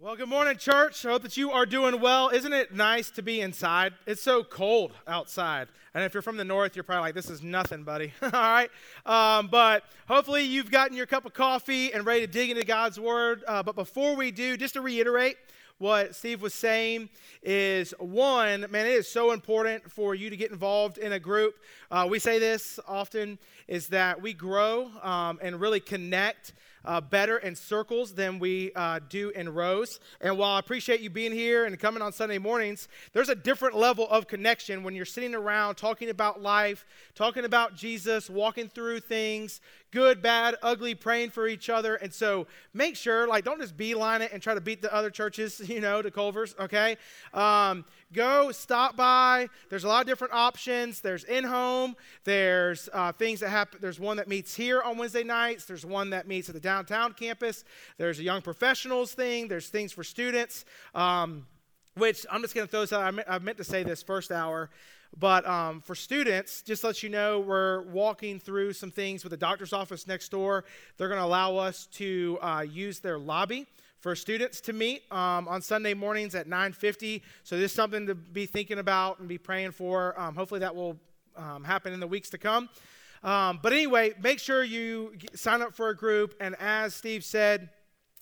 Well, good morning, church. I hope that you are doing well. Isn't it nice to be inside? It's so cold outside. And if you're from the north, you're probably like, this is nothing, buddy. All right? Um, but hopefully, you've gotten your cup of coffee and ready to dig into God's word. Uh, but before we do, just to reiterate, what Steve was saying is one, man, it is so important for you to get involved in a group. Uh, we say this often is that we grow um, and really connect uh, better in circles than we uh, do in rows. And while I appreciate you being here and coming on Sunday mornings, there's a different level of connection when you're sitting around talking about life, talking about Jesus, walking through things, good, bad, ugly, praying for each other. And so make sure, like, don't just beeline it and try to beat the other churches, you know, to Culver's, okay? Um, go, stop by. There's a lot of different options. There's in home, there's uh, things that happen. There's one that meets here on Wednesday nights, there's one that meets at the downtown campus, there's a young professionals thing, there's things for students. Um, which I'm just going to throw this out. I meant, I meant to say this first hour. But um, for students, just let you know, we're walking through some things with the doctor's office next door. They're going to allow us to uh, use their lobby for students to meet um, on Sunday mornings at 9:50. So this is something to be thinking about and be praying for. Um, hopefully that will um, happen in the weeks to come. Um, but anyway, make sure you sign up for a group. And as Steve said,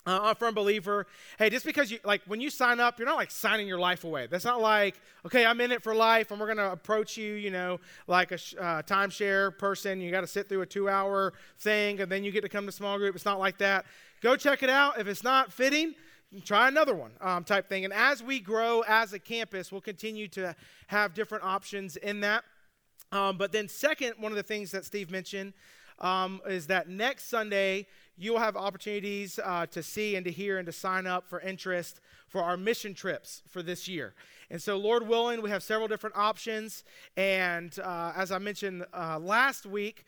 uh, I'm a firm believer. Hey, just because you like when you sign up, you're not like signing your life away. That's not like okay, I'm in it for life, and we're gonna approach you, you know, like a uh, timeshare person. You got to sit through a two-hour thing, and then you get to come to small group. It's not like that. Go check it out. If it's not fitting, try another one um, type thing. And as we grow as a campus, we'll continue to have different options in that. Um, but then, second, one of the things that Steve mentioned um, is that next Sunday you will have opportunities uh, to see and to hear and to sign up for interest for our mission trips for this year. And so, Lord willing, we have several different options. And uh, as I mentioned uh, last week,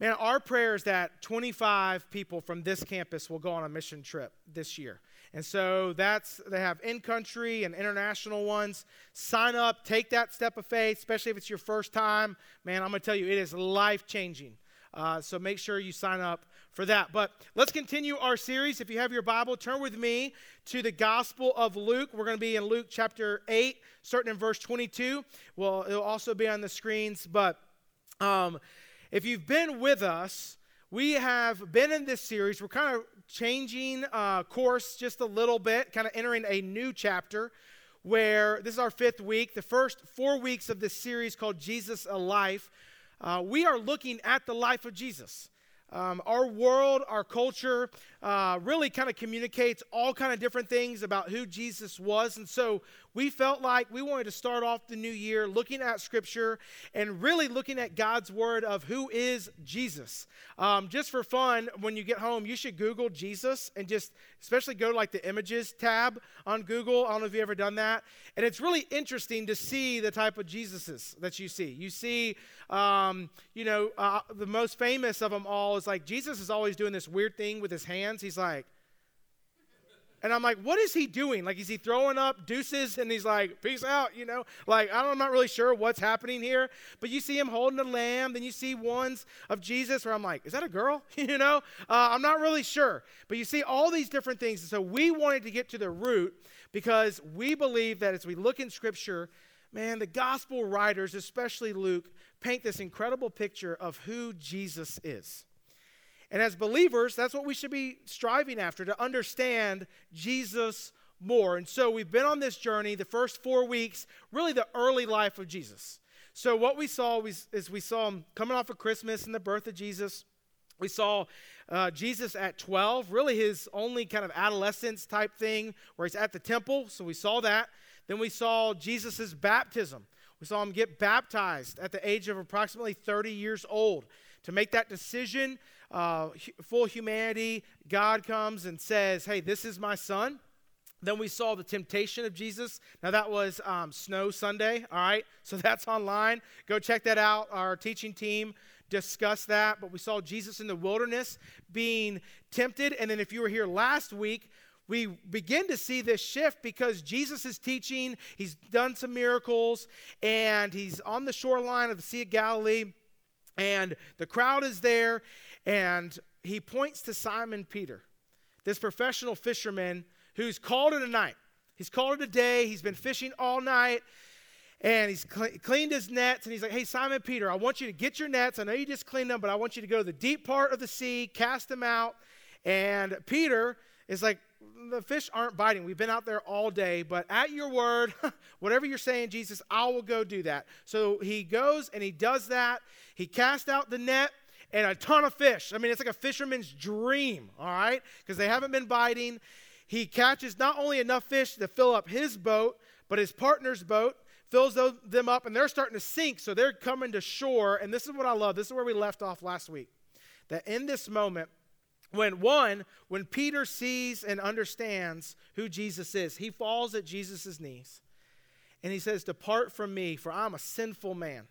man, our prayer is that 25 people from this campus will go on a mission trip this year. And so that's they have in-country and international ones. Sign up, take that step of faith, especially if it's your first time. Man, I'm going to tell you, it is life-changing. Uh, so make sure you sign up for that. But let's continue our series. If you have your Bible, turn with me to the Gospel of Luke. We're going to be in Luke chapter 8, starting in verse 22. Well, it'll also be on the screens. But um, if you've been with us, we have been in this series. We're kind of changing uh, course just a little bit, kind of entering a new chapter where this is our fifth week. The first four weeks of this series called Jesus a Life, uh, we are looking at the life of Jesus. Um, our world, our culture, uh, really kind of communicates all kind of different things about who Jesus was, and so we felt like we wanted to start off the new year looking at Scripture and really looking at God's Word of who is Jesus. Um, just for fun, when you get home, you should Google Jesus and just, especially go to like the images tab on Google. I don't know if you've ever done that. And it's really interesting to see the type of Jesuses that you see. You see, um, you know, uh, the most famous of them all is like Jesus is always doing this weird thing with his hands. He's like, and I'm like, what is he doing? Like, is he throwing up deuces and he's like, peace out, you know? Like, I am not really sure what's happening here. But you see him holding a lamb, then you see ones of Jesus where I'm like, is that a girl? you know? Uh, I'm not really sure. But you see all these different things. And so we wanted to get to the root because we believe that as we look in Scripture, man, the gospel writers, especially Luke, paint this incredible picture of who Jesus is. And as believers, that's what we should be striving after to understand Jesus more. And so we've been on this journey the first four weeks, really the early life of Jesus. So what we saw was, is we saw him coming off of Christmas and the birth of Jesus. We saw uh, Jesus at 12, really his only kind of adolescence type thing where he's at the temple. So we saw that. Then we saw Jesus' baptism. We saw him get baptized at the age of approximately 30 years old to make that decision uh, full humanity, God comes and says, Hey, this is my son. Then we saw the temptation of Jesus. Now, that was um, Snow Sunday, all right? So that's online. Go check that out. Our teaching team discussed that. But we saw Jesus in the wilderness being tempted. And then, if you were here last week, we begin to see this shift because Jesus is teaching. He's done some miracles, and he's on the shoreline of the Sea of Galilee. And the crowd is there, and he points to Simon Peter, this professional fisherman who's called it a night. He's called it a day. He's been fishing all night and he's cl- cleaned his nets and he's like hey simon peter i want you to get your nets. I know you just cleaned them but i want you to go to the deep part of the sea cast them out. And peter is like the fish aren't biting. We've been out there all day but at your word whatever you're saying jesus i will go do that. So he goes and he does that. He casts out the net and a ton of fish i mean it's like a fisherman's dream all right because they haven't been biting he catches not only enough fish to fill up his boat but his partner's boat fills them up, and they're starting to sink. So they're coming to shore. And this is what I love. This is where we left off last week. That in this moment, when one, when Peter sees and understands who Jesus is, he falls at Jesus' knees and he says, Depart from me, for I'm a sinful man.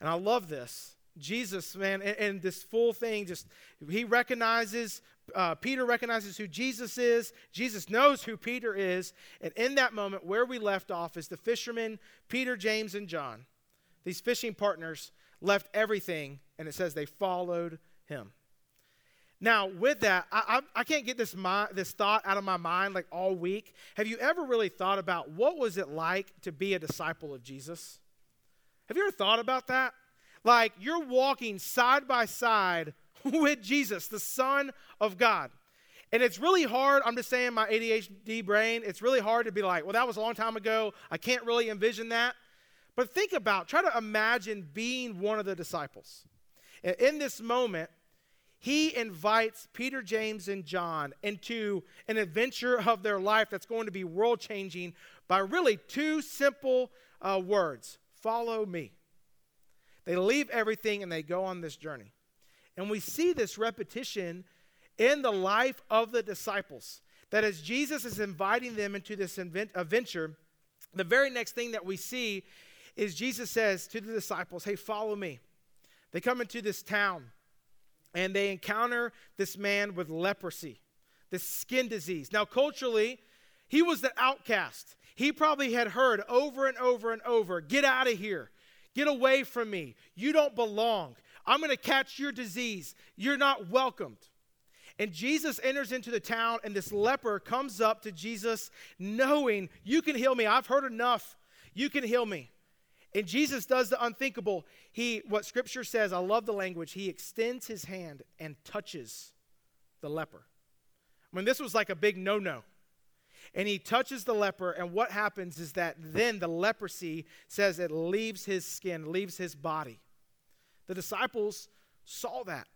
And I love this. Jesus, man, and, and, this full thing just, he recognizes, uh, Peter recognizes who Jesus is. Jesus knows who Peter is. And in that moment, where we left off is the fishermen, Peter, James, and John. These fishing partners left everything, and it says they followed him. Now, with that, I, I, I can't get this, my, this thought out of my mind like all week. Have you ever really thought about what was it like to be a disciple of Jesus? Have you ever thought about that? Like you're walking side by side with Jesus, the Son of God. And it's really hard. I'm just saying, my ADHD brain, it's really hard to be like, well, that was a long time ago. I can't really envision that. But think about, try to imagine being one of the disciples. In this moment, he invites Peter, James, and John into an adventure of their life that's going to be world changing by really two simple uh, words follow me. They leave everything and they go on this journey. And we see this repetition in the life of the disciples. That as Jesus is inviting them into this adventure, the very next thing that we see is Jesus says to the disciples, Hey, follow me. They come into this town and they encounter this man with leprosy, this skin disease. Now, culturally, he was the outcast. He probably had heard over and over and over, Get out of here. Get away from me. You don't belong. I'm going to catch your disease. You're not welcomed. And Jesus enters into the town, and this leper comes up to Jesus, knowing, You can heal me. I've heard enough. You can heal me. And Jesus does the unthinkable. He, what scripture says, I love the language, he extends his hand and touches the leper. I mean, this was like a big no no and he touches the leper, and what happens is that then the leprosy says it leaves his skin, leaves his body. The disciples saw that.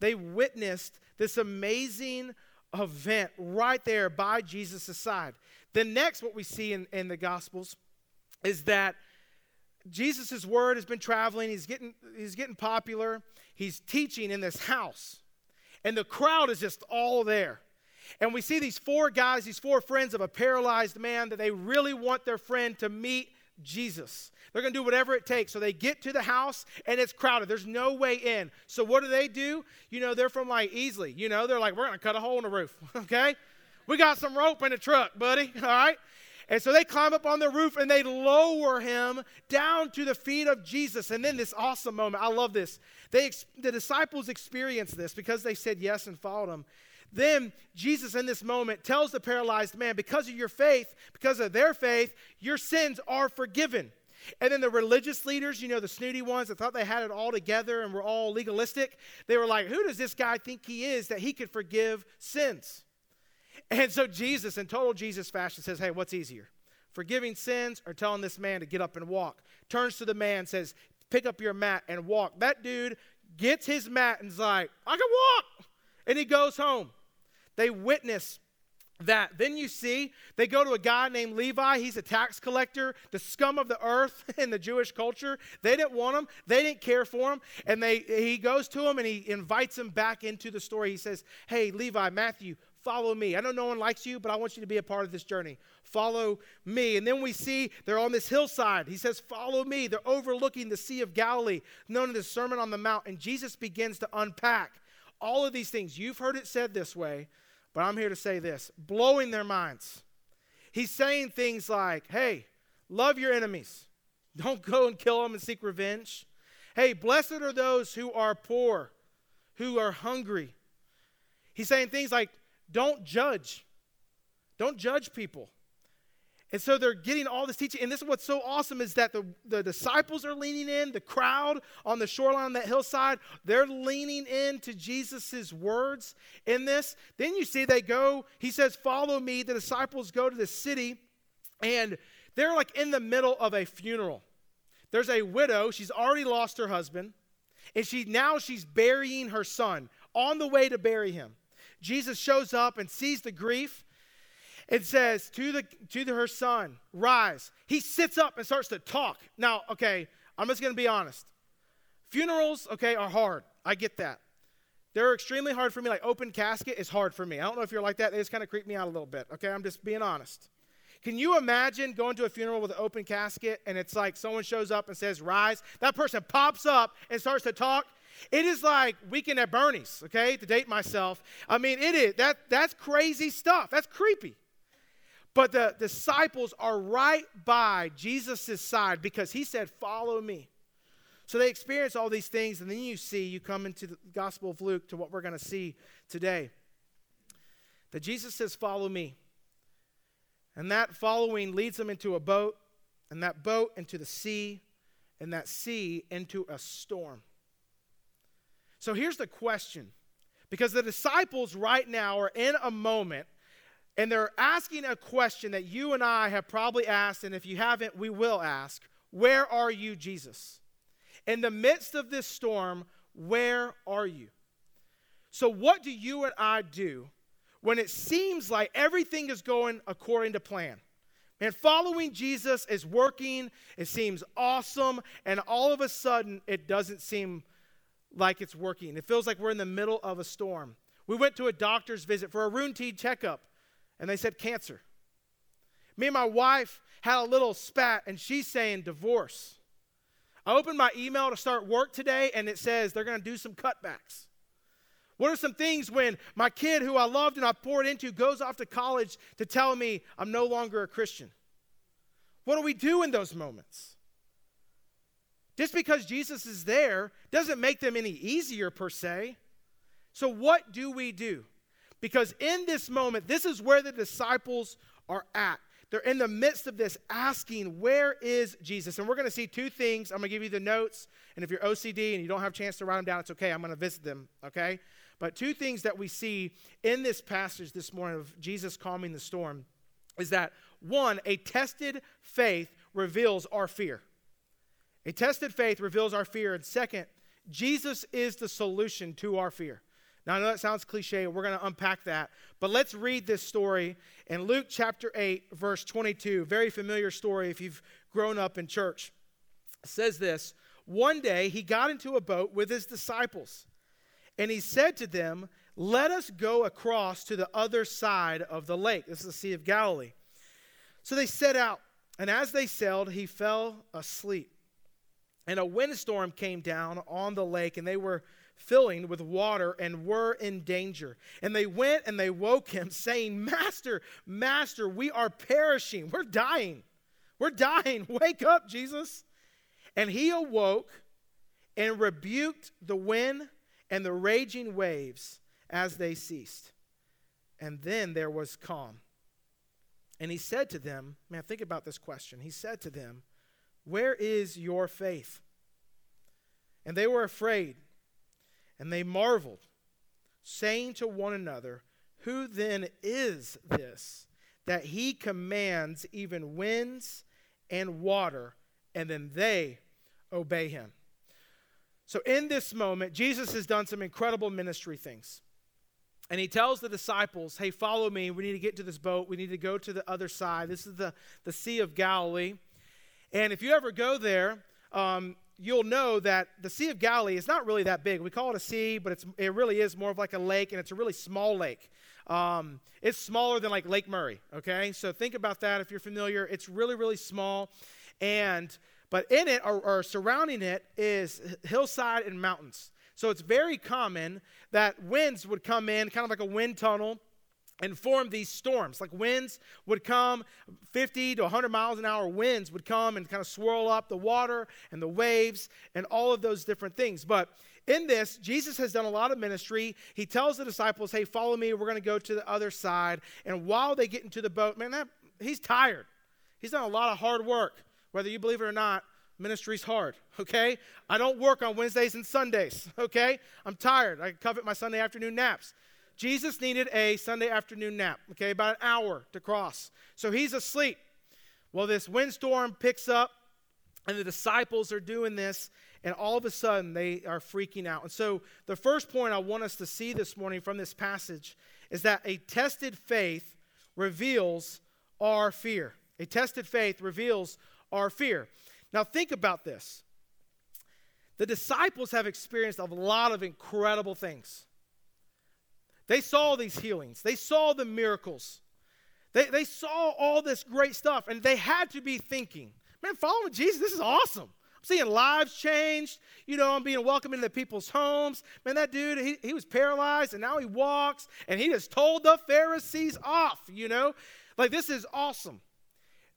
They witnessed this amazing event right there by Jesus' side. The next, what we see in, in the Gospels is that Jesus' word has been traveling, he's getting, he's getting popular, he's teaching in this house, and the crowd is just all there. And we see these four guys, these four friends of a paralyzed man, that they really want their friend to meet Jesus. They're going to do whatever it takes. So they get to the house and it's crowded. There's no way in. So what do they do? You know, they're from like Easley. You know, they're like, we're going to cut a hole in the roof. okay? We got some rope in the truck, buddy. All right? And so they climb up on the roof and they lower him down to the feet of Jesus. And then this awesome moment, I love this. They, the disciples experienced this because they said yes and followed him. Then Jesus, in this moment, tells the paralyzed man, because of your faith, because of their faith, your sins are forgiven. And then the religious leaders, you know, the snooty ones that thought they had it all together and were all legalistic, they were like, Who does this guy think he is that he could forgive sins? And so Jesus, in total Jesus fashion, says, Hey, what's easier? Forgiving sins or telling this man to get up and walk? Turns to the man, says, Pick up your mat and walk. That dude gets his mat and's like, I can walk. And he goes home. They witness that. Then you see, they go to a guy named Levi. He's a tax collector, the scum of the earth in the Jewish culture. They didn't want him, they didn't care for him. And they, he goes to him and he invites him back into the story. He says, Hey, Levi, Matthew, follow me. I know no one likes you, but I want you to be a part of this journey. Follow me. And then we see they're on this hillside. He says, Follow me. They're overlooking the Sea of Galilee, known as the Sermon on the Mount. And Jesus begins to unpack all of these things. You've heard it said this way but I'm here to say this blowing their minds. He's saying things like, hey, love your enemies. Don't go and kill them and seek revenge. Hey, blessed are those who are poor, who are hungry. He's saying things like, don't judge. Don't judge people. And so they're getting all this teaching. And this is what's so awesome is that the, the disciples are leaning in, the crowd on the shoreline on that hillside, they're leaning in to Jesus' words in this. Then you see they go, he says, Follow me. The disciples go to the city, and they're like in the middle of a funeral. There's a widow, she's already lost her husband, and she now she's burying her son on the way to bury him. Jesus shows up and sees the grief it says to the to the, her son, rise. He sits up and starts to talk. Now, okay, I'm just going to be honest. Funerals, okay, are hard. I get that. They're extremely hard for me. Like open casket is hard for me. I don't know if you're like that. They just kind of creep me out a little bit. Okay, I'm just being honest. Can you imagine going to a funeral with an open casket and it's like someone shows up and says, Rise? That person pops up and starts to talk. It is like weekend at Bernie's, okay, to date myself. I mean, it is that that's crazy stuff. That's creepy. But the disciples are right by Jesus' side because he said, Follow me. So they experience all these things, and then you see, you come into the Gospel of Luke to what we're going to see today. That Jesus says, Follow me. And that following leads them into a boat, and that boat into the sea, and that sea into a storm. So here's the question because the disciples right now are in a moment and they're asking a question that you and I have probably asked, and if you haven't, we will ask Where are you, Jesus? In the midst of this storm, where are you? So, what do you and I do when it seems like everything is going according to plan? And following Jesus is working, it seems awesome, and all of a sudden it doesn't seem like it's working. It feels like we're in the middle of a storm. We went to a doctor's visit for a routine checkup and they said cancer. Me and my wife had a little spat, and she's saying divorce. I opened my email to start work today, and it says they're going to do some cutbacks. What are some things when my kid, who I loved and I poured into, goes off to college to tell me I'm no longer a Christian? What do we do in those moments? Just because Jesus is there doesn't make them any easier, per se. So, what do we do? Because in this moment, this is where the disciples are at. They're in the midst of this asking, Where is Jesus? And we're going to see two things. I'm going to give you the notes. And if you're OCD and you don't have a chance to write them down, it's okay. I'm going to visit them, okay? But two things that we see in this passage this morning of Jesus calming the storm is that one, a tested faith reveals our fear. A tested faith reveals our fear. And second, Jesus is the solution to our fear. Now, I know that sounds cliche. We're going to unpack that. But let's read this story in Luke chapter 8, verse 22. Very familiar story if you've grown up in church. It says this One day he got into a boat with his disciples, and he said to them, Let us go across to the other side of the lake. This is the Sea of Galilee. So they set out, and as they sailed, he fell asleep. And a windstorm came down on the lake, and they were filling with water and were in danger. And they went and they woke him, saying, Master, Master, we are perishing. We're dying. We're dying. Wake up, Jesus. And he awoke and rebuked the wind and the raging waves as they ceased. And then there was calm. And he said to them, Man, think about this question. He said to them, Where is your faith? And they were afraid and they marveled, saying to one another, Who then is this that he commands even winds and water, and then they obey him? So, in this moment, Jesus has done some incredible ministry things. And he tells the disciples, Hey, follow me. We need to get to this boat. We need to go to the other side. This is the, the Sea of Galilee. And if you ever go there, um, you'll know that the Sea of Galilee is not really that big. We call it a sea, but it's, it really is more of like a lake, and it's a really small lake. Um, it's smaller than like Lake Murray, okay? So think about that if you're familiar. It's really, really small. And, but in it, or, or surrounding it, is hillside and mountains. So it's very common that winds would come in, kind of like a wind tunnel, and form these storms. Like winds would come, 50 to 100 miles an hour winds would come and kind of swirl up the water and the waves and all of those different things. But in this, Jesus has done a lot of ministry. He tells the disciples, hey, follow me. We're going to go to the other side. And while they get into the boat, man, that, he's tired. He's done a lot of hard work. Whether you believe it or not, ministry's hard, okay? I don't work on Wednesdays and Sundays, okay? I'm tired. I covet my Sunday afternoon naps. Jesus needed a Sunday afternoon nap, okay, about an hour to cross. So he's asleep. Well, this windstorm picks up, and the disciples are doing this, and all of a sudden they are freaking out. And so, the first point I want us to see this morning from this passage is that a tested faith reveals our fear. A tested faith reveals our fear. Now, think about this. The disciples have experienced a lot of incredible things. They saw these healings, they saw the miracles, they, they saw all this great stuff, and they had to be thinking, man, following Jesus, this is awesome. I'm seeing lives changed. You know, I'm being welcomed into people's homes. Man, that dude, he, he was paralyzed and now he walks and he just told the Pharisees off, you know? Like, this is awesome.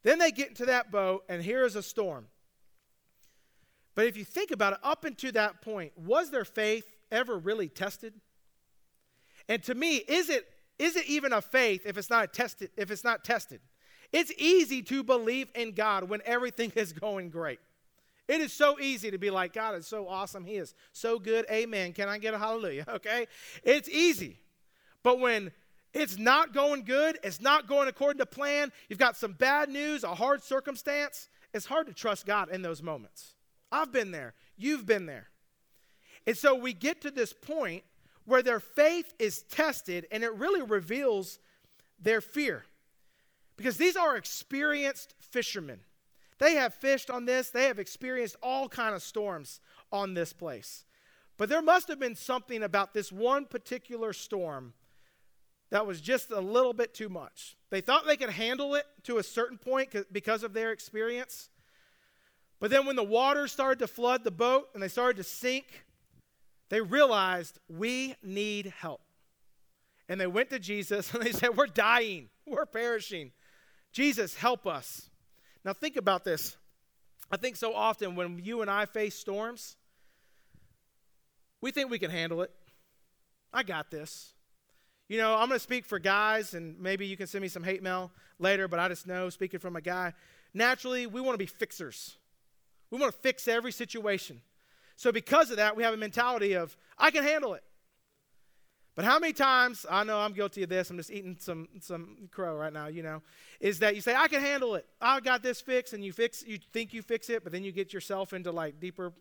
Then they get into that boat and here is a storm. But if you think about it, up until that point, was their faith ever really tested? And to me, is it is it even a faith if it's not tested if it's not tested? It's easy to believe in God when everything is going great. It is so easy to be like, God is so awesome. He is so good. Amen. Can I get a hallelujah? Okay? It's easy. But when it's not going good, it's not going according to plan, you've got some bad news, a hard circumstance, it's hard to trust God in those moments. I've been there. You've been there. And so we get to this point where their faith is tested and it really reveals their fear. Because these are experienced fishermen. They have fished on this, they have experienced all kind of storms on this place. But there must have been something about this one particular storm that was just a little bit too much. They thought they could handle it to a certain point because of their experience. But then when the water started to flood the boat and they started to sink, they realized we need help. And they went to Jesus and they said, We're dying, we're perishing. Jesus, help us. Now, think about this. I think so often when you and I face storms, we think we can handle it. I got this. You know, I'm going to speak for guys, and maybe you can send me some hate mail later, but I just know, speaking from a guy, naturally, we want to be fixers. We want to fix every situation. So, because of that, we have a mentality of, I can handle it. But how many times, I know I'm guilty of this, I'm just eating some, some crow right now, you know, is that you say, I can handle it. I got this fixed, and you fix you think you fix it, but then you get yourself into like deeper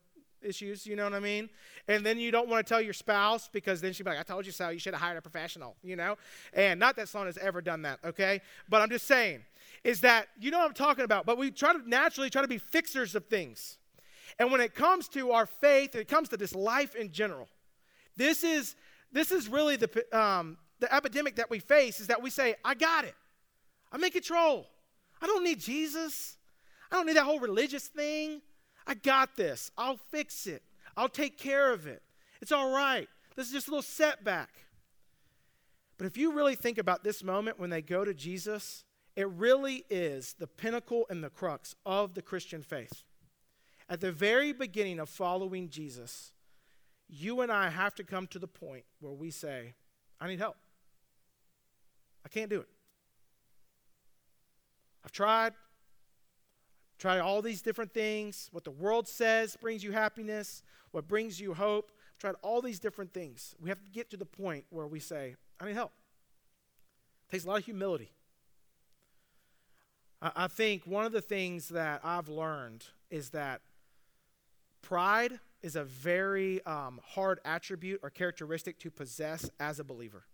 issues, you know what I mean? And then you don't want to tell your spouse because then she'd be like, I told you so, you should have hired a professional, you know? And not that Sloan has ever done that, okay? But I'm just saying, is that you know what I'm talking about, but we try to naturally try to be fixers of things. And when it comes to our faith, it comes to this life in general, this is this is really the, um, the epidemic that we face is that we say, I got it. I'm in control. I don't need Jesus. I don't need that whole religious thing. I got this. I'll fix it. I'll take care of it. It's all right. This is just a little setback. But if you really think about this moment when they go to Jesus, it really is the pinnacle and the crux of the Christian faith. At the very beginning of following Jesus, you and I have to come to the point where we say, I need help. I can't do it. I've tried, tried all these different things. What the world says brings you happiness, what brings you hope. I've tried all these different things. We have to get to the point where we say, I need help. It takes a lot of humility. I, I think one of the things that I've learned is that pride is a very um, hard attribute or characteristic to possess as a believer.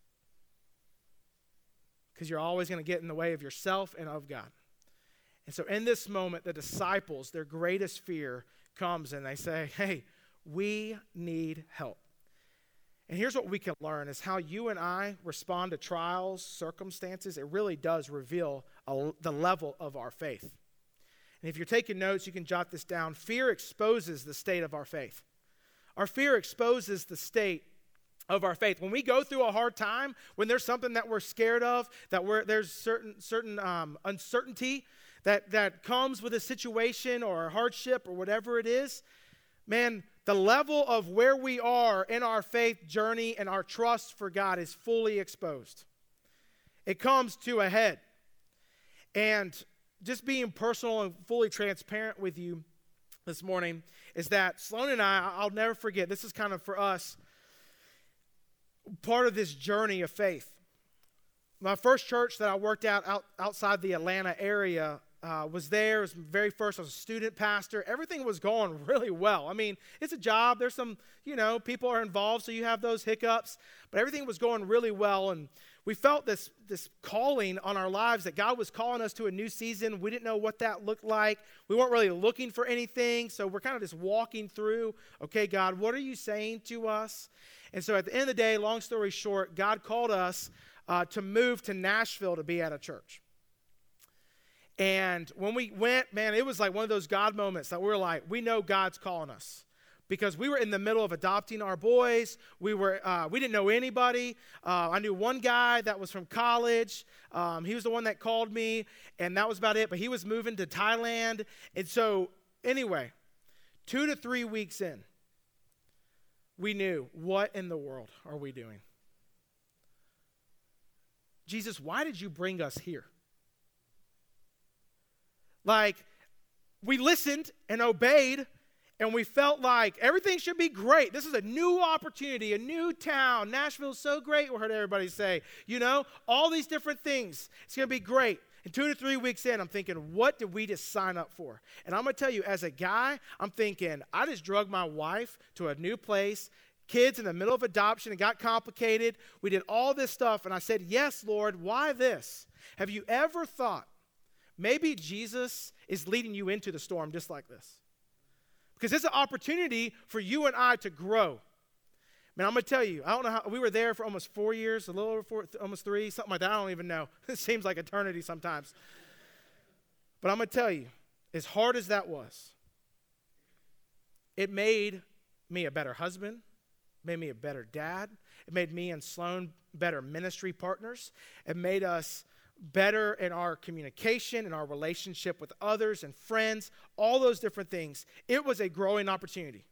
Because you're always going to get in the way of yourself and of God. And so, in this moment, the disciples, their greatest fear comes and they say, Hey, we need help. And here's what we can learn is how you and I respond to trials, circumstances. It really does reveal a, the level of our faith. And if you're taking notes, you can jot this down. Fear exposes the state of our faith. Our fear exposes the state of our faith. When we go through a hard time, when there's something that we're scared of, that we're, there's certain, certain um, uncertainty that, that comes with a situation or a hardship or whatever it is, man, the level of where we are in our faith journey and our trust for God is fully exposed. It comes to a head. And just being personal and fully transparent with you this morning is that Sloan and I, I'll never forget, this is kind of for us part of this journey of faith. My first church that I worked out, out outside the Atlanta area uh, was there. It was very first. I was a student pastor. Everything was going really well. I mean, it's a job. There's some, you know, people are involved, so you have those hiccups. But everything was going really well, and we felt this this calling on our lives that God was calling us to a new season. We didn't know what that looked like. We weren't really looking for anything, so we're kind of just walking through. Okay, God, what are you saying to us? And so, at the end of the day, long story short, God called us uh, to move to Nashville to be at a church. And when we went, man, it was like one of those God moments that we are like, we know God's calling us because we were in the middle of adopting our boys. We were uh, we didn't know anybody. Uh, I knew one guy that was from college. Um, he was the one that called me, and that was about it. But he was moving to Thailand, and so anyway, two to three weeks in, we knew what in the world are we doing? Jesus, why did you bring us here? Like, we listened and obeyed, and we felt like everything should be great. This is a new opportunity, a new town. Nashville's so great, we heard everybody say. You know, all these different things. It's going to be great. And two to three weeks in, I'm thinking, what did we just sign up for? And I'm going to tell you, as a guy, I'm thinking, I just drug my wife to a new place kids in the middle of adoption. It got complicated. We did all this stuff. And I said, Yes, Lord, why this? Have you ever thought maybe Jesus is leading you into the storm just like this? Because it's an opportunity for you and I to grow. Man, I'm to tell you, I don't know how, we were there for almost four years, a little over four, almost three, something like that. I don't even know. It seems like eternity sometimes. But I'm to tell you, as hard as that was, it made me a better husband made me a better dad. It made me and Sloan better ministry partners. It made us better in our communication and our relationship with others and friends, all those different things. It was a growing opportunity.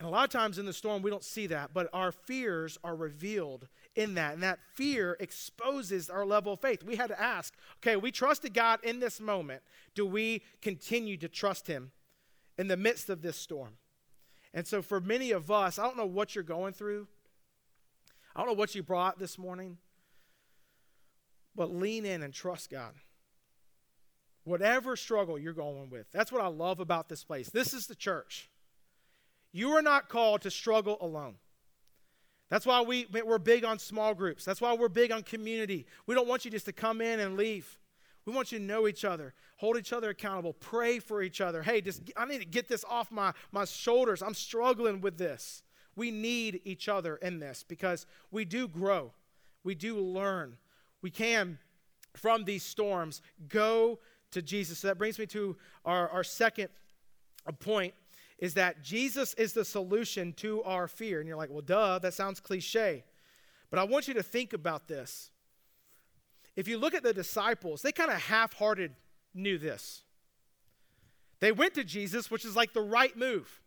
And a lot of times in the storm, we don't see that, but our fears are revealed in that. And that fear exposes our level of faith. We had to ask okay, we trusted God in this moment. Do we continue to trust Him in the midst of this storm? And so, for many of us, I don't know what you're going through. I don't know what you brought this morning, but lean in and trust God. Whatever struggle you're going with, that's what I love about this place. This is the church. You are not called to struggle alone. That's why we, we're big on small groups. That's why we're big on community. We don't want you just to come in and leave. We want you to know each other, hold each other accountable, pray for each other. Hey, just I need to get this off my, my shoulders. I'm struggling with this. We need each other in this because we do grow. We do learn. We can, from these storms, go to Jesus. So that brings me to our, our second point is that Jesus is the solution to our fear. And you're like, well, duh, that sounds cliche. But I want you to think about this if you look at the disciples, they kind of half hearted knew this. They went to Jesus, which is like the right move.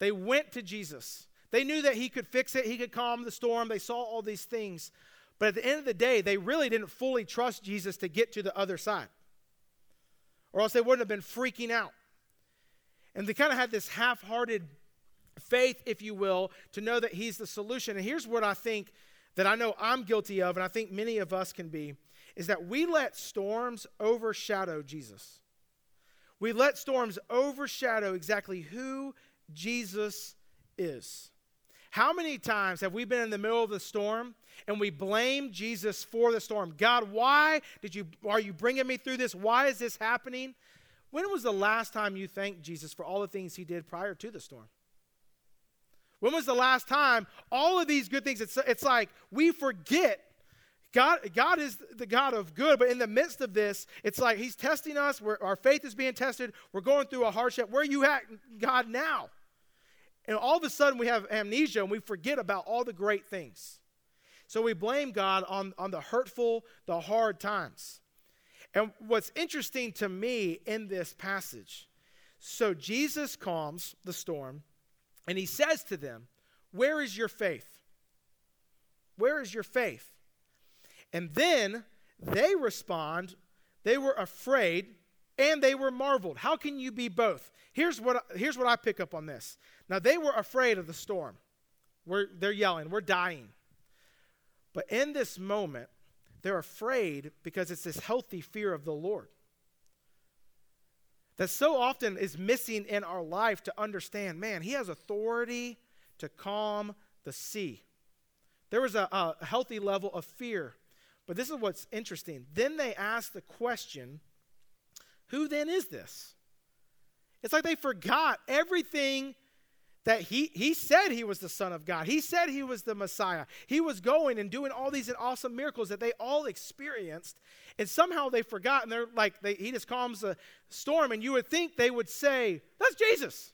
They went to Jesus. They knew that he could fix it, he could calm the storm. They saw all these things. But at the end of the day, they really didn't fully trust Jesus to get to the other side, or else they wouldn't have been freaking out. And they kind of had this half hearted faith, if you will, to know that he's the solution. And here's what I think that I know I'm guilty of, and I think many of us can be is that we let storms overshadow Jesus. We let storms overshadow exactly who Jesus is. How many times have we been in the middle of the storm and we blame Jesus for the storm? God, why did you are you bringing me through this? Why is this happening? When was the last time you thanked Jesus for all the things he did prior to the storm? When was the last time all of these good things? It's, it's like we forget God, God is the God of good, but in the midst of this, it's like He's testing us. our faith is being tested. We're going through a hardship. Where are you at, God, now? And all of a sudden, we have amnesia and we forget about all the great things. So we blame God on, on the hurtful, the hard times. And what's interesting to me in this passage so Jesus calms the storm, And he says to them, Where is your faith? Where is your faith? And then they respond, They were afraid and they were marveled. How can you be both? Here's what, here's what I pick up on this. Now, they were afraid of the storm. We're, they're yelling, We're dying. But in this moment, they're afraid because it's this healthy fear of the Lord that so often is missing in our life to understand man, he has authority to calm the sea. There was a, a healthy level of fear. But this is what's interesting. Then they ask the question who then is this? It's like they forgot everything that he, he said he was the Son of God. He said he was the Messiah. He was going and doing all these awesome miracles that they all experienced. And somehow they forgot, and they're like, they, he just calms the storm. And you would think they would say, That's Jesus.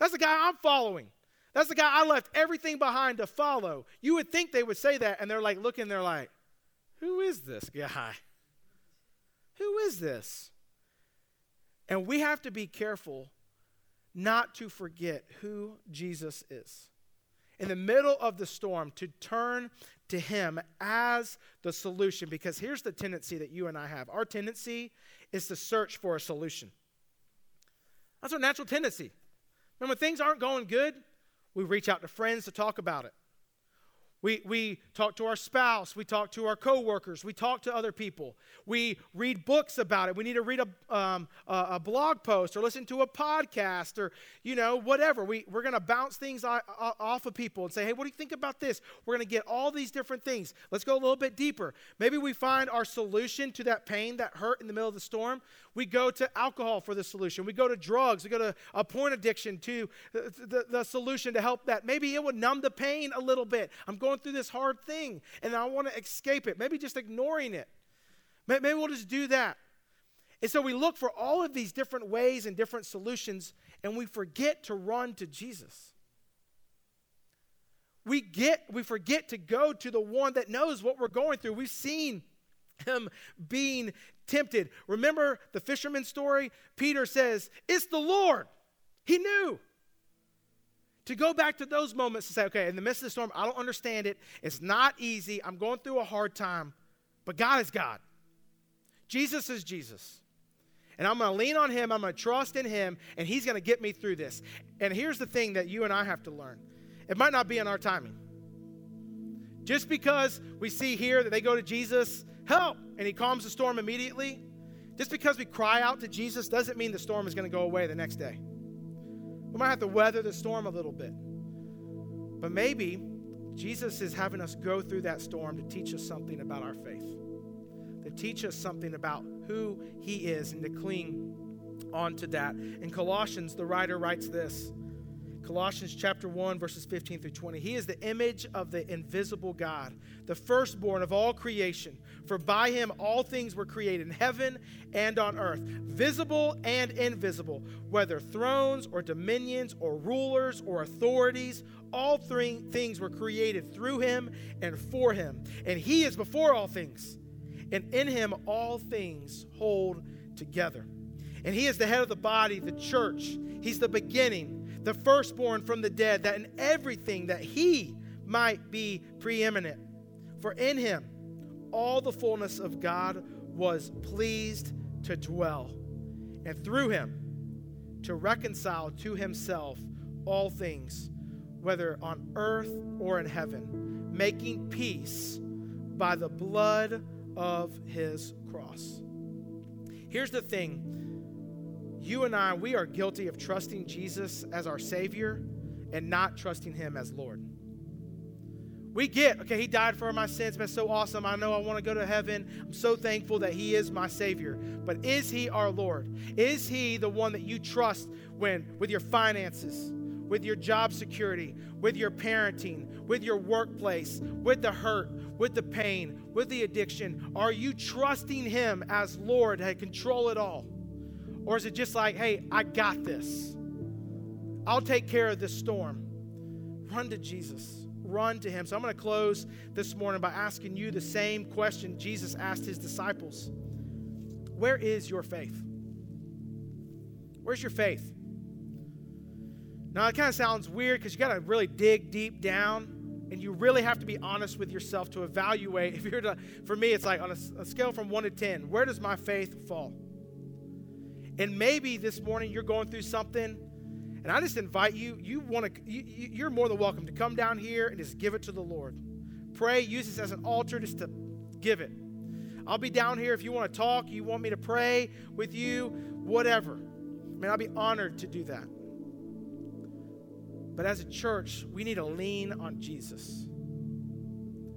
That's the guy I'm following. That's the guy I left everything behind to follow. You would think they would say that, and they're like looking, they're like, Who is this guy? Who is this? And we have to be careful not to forget who Jesus is. In the middle of the storm, to turn to Him as the solution. Because here's the tendency that you and I have our tendency is to search for a solution. That's our natural tendency. And when things aren't going good, we reach out to friends to talk about it. We, we talk to our spouse. We talk to our coworkers. We talk to other people. We read books about it. We need to read a, um, a, a, blog post or listen to a podcast or, you know, whatever. We, we're going to bounce things off of people and say, hey, what do you think about this? We're going to get all these different things. Let's go a little bit deeper. Maybe we find our solution to that pain, that hurt in the middle of the storm. We go to alcohol for the solution. We go to drugs. We go to a porn addiction to the, the, the solution to help that. Maybe it would numb the pain a little bit. I'm going through this hard thing and I want to escape it. Maybe just ignoring it. Maybe we'll just do that. And so we look for all of these different ways and different solutions, and we forget to run to Jesus. We get we forget to go to the one that knows what we're going through. We've seen him being tempted. Remember the fisherman story? Peter says, It's the Lord. He knew. To go back to those moments to say, okay, in the midst of the storm, I don't understand it. It's not easy. I'm going through a hard time, but God is God. Jesus is Jesus. And I'm going to lean on him. I'm going to trust in him, and he's going to get me through this. And here's the thing that you and I have to learn it might not be in our timing. Just because we see here that they go to Jesus help. And he calms the storm immediately. Just because we cry out to Jesus doesn't mean the storm is going to go away the next day. We might have to weather the storm a little bit. But maybe Jesus is having us go through that storm to teach us something about our faith, to teach us something about who he is, and to cling on to that. In Colossians, the writer writes this Colossians chapter 1, verses 15 through 20. He is the image of the invisible God, the firstborn of all creation. For by him all things were created in heaven and on earth, visible and invisible, whether thrones or dominions or rulers or authorities. All three things were created through him and for him. And he is before all things. And in him all things hold together. And he is the head of the body, the church. He's the beginning the firstborn from the dead, that in everything that he might be preeminent. For in him all the fullness of God was pleased to dwell, and through him to reconcile to himself all things, whether on earth or in heaven, making peace by the blood of his cross. Here's the thing you and I, we are guilty of trusting Jesus as our Savior and not trusting Him as Lord. We get, okay, He died for my sins, man, so awesome. I know I want to go to heaven. I'm so thankful that He is my Savior. But is He our Lord? Is He the one that you trust when, with your finances, with your job security, with your parenting, with your workplace, with the hurt, with the pain, with the addiction? Are you trusting Him as Lord to control it all? Or is it just like, hey, I got this? I'll take care of this storm. Run to Jesus. Run to him. So I'm going to close this morning by asking you the same question Jesus asked his disciples Where is your faith? Where's your faith? Now, it kind of sounds weird because you got to really dig deep down and you really have to be honest with yourself to evaluate. If you're to, for me, it's like on a, a scale from one to 10, where does my faith fall? And maybe this morning you're going through something, and I just invite you, you want to, you, you're more than welcome to come down here and just give it to the Lord. Pray, use this as an altar just to give it. I'll be down here if you want to talk, you want me to pray with you, whatever. I mean, I'll be honored to do that. But as a church, we need to lean on Jesus.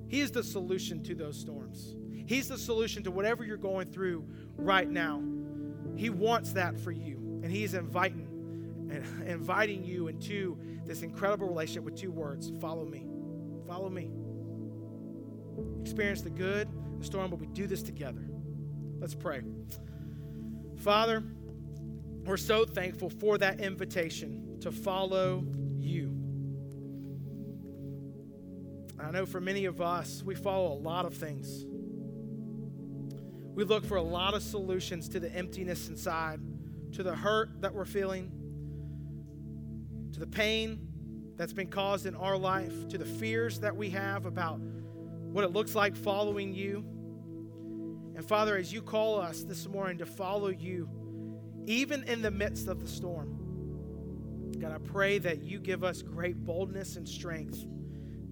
He is the solution to those storms. He's the solution to whatever you're going through right now. He wants that for you. And He's inviting inviting you into this incredible relationship with two words follow me. Follow me. Experience the good, the storm, but we do this together. Let's pray. Father, we're so thankful for that invitation to follow you. I know for many of us, we follow a lot of things. We look for a lot of solutions to the emptiness inside, to the hurt that we're feeling, to the pain that's been caused in our life, to the fears that we have about what it looks like following you. And Father, as you call us this morning to follow you, even in the midst of the storm, God, I pray that you give us great boldness and strength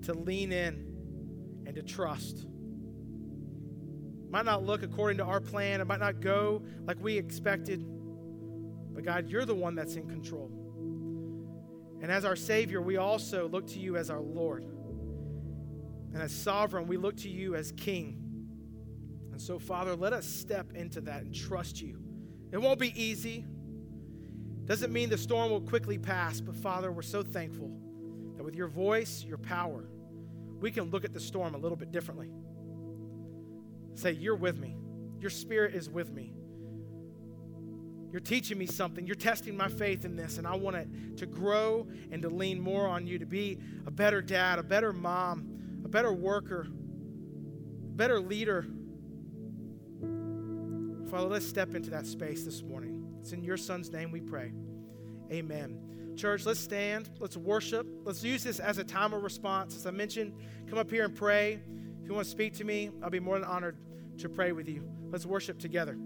to lean in and to trust. Might not look according to our plan, it might not go like we expected, but God, you're the one that's in control. And as our Savior, we also look to you as our Lord. And as sovereign, we look to you as King. And so, Father, let us step into that and trust you. It won't be easy. Doesn't mean the storm will quickly pass, but Father, we're so thankful that with your voice, your power, we can look at the storm a little bit differently. Say, You're with me. Your spirit is with me. You're teaching me something. You're testing my faith in this, and I want it to grow and to lean more on you to be a better dad, a better mom, a better worker, a better leader. Father, let's step into that space this morning. It's in your son's name we pray. Amen. Church, let's stand. Let's worship. Let's use this as a time of response. As I mentioned, come up here and pray. If you want to speak to me, I'll be more than honored to pray with you. Let's worship together.